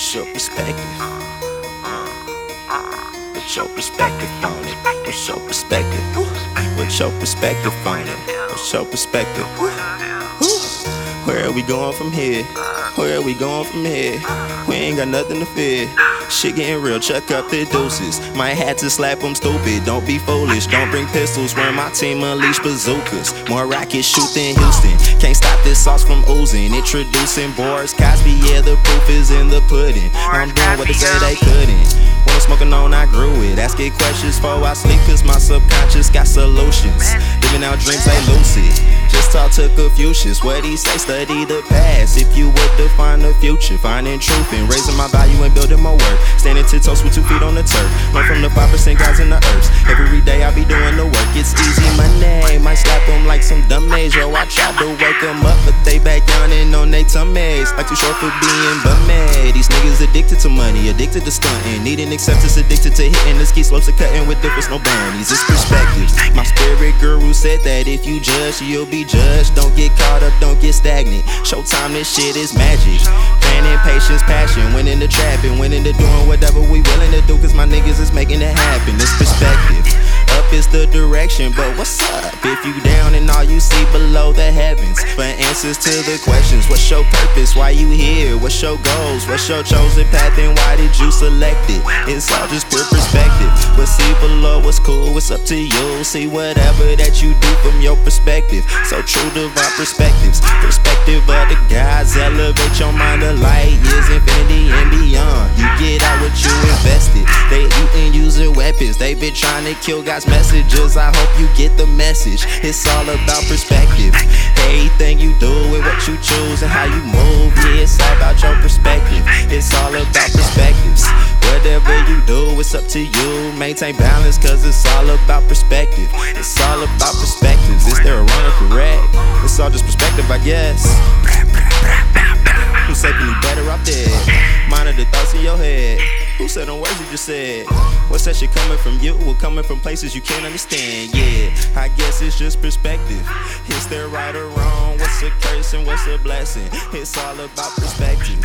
What's your perspective? What's your perspective on it? What's your perspective? What's your perspective on it? What's your perspective? Where are we going from here? Where are we going from here? We ain't got nothing to fear. Shit getting real, check up the doses. Might have to slap them stupid. Don't be foolish, don't bring pistols when my team unleash bazookas. More rockets shoot than Houston. Can't stop this sauce from oozing. Introducing Boris Cosby, yeah, the proof is in the pudding. I'm doing what they say they couldn't. When I'm smoking on, I grew it. Asking questions before I sleep, cause my subconscious got solutions. Living out dreams, they lucid. Just talk to Confucius. What he say? Study the past. If you would define the future, finding truth and raising my value and building my work. Standing to toast with two feet on the turf. Learn from the five percent guys in the earth. To wake them up, but they back yawning on they tummies. Like too short for being bummy. These niggas addicted to money, addicted to stunting, needing acceptance, addicted to hitting the ski slopes and cutting with difference, no bunnies. It's perspective. My spirit guru said that if you judge, you'll be judged. Don't get caught up, don't get stagnant. Showtime, this shit is magic. Planning, patience, passion. Went into trapping, went into doing whatever we willing to do. Cause my niggas is making it happen. The direction, but what's up? If you down and all you see below the heavens. For answers to the questions, what's your purpose? Why you here? What's your goals? What's your chosen path and why did you select it? It's all just pure perspective. But see below what's cool, it's up to you. See whatever that you do from your perspective. So true divine perspectives. Perspective of the gods, elevate your mind to light years, infinity and beyond. You get out what you invested. They eating user weapons. They been trying to kill God's messages. I hope you get the message. It's all about perspective. Everything you do with what you choose and how you move. Yeah, it's all about your perspective. It's all about perspectives. Whatever you do, it's up to you. Maintain balance, cause it's all about perspective. It's all about perspectives. Is there a wrong or correct? It's all just perspective, I guess. Who's safe and better off dead? Monitor the thoughts in your head. Who said the words you just said? What's that shit coming from you or coming from places you can't understand? Yeah, I guess it's just perspective. Is there right or wrong? What's a curse and what's a blessing? It's all about perspective.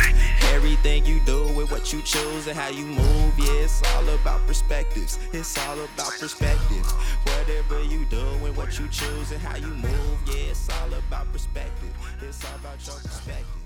Everything you do with what you choose and how you move, yeah, it's all about perspectives. It's all about perspective. Whatever you do and what you choose and how you move, yeah, it's all about perspective. It's all about your perspective.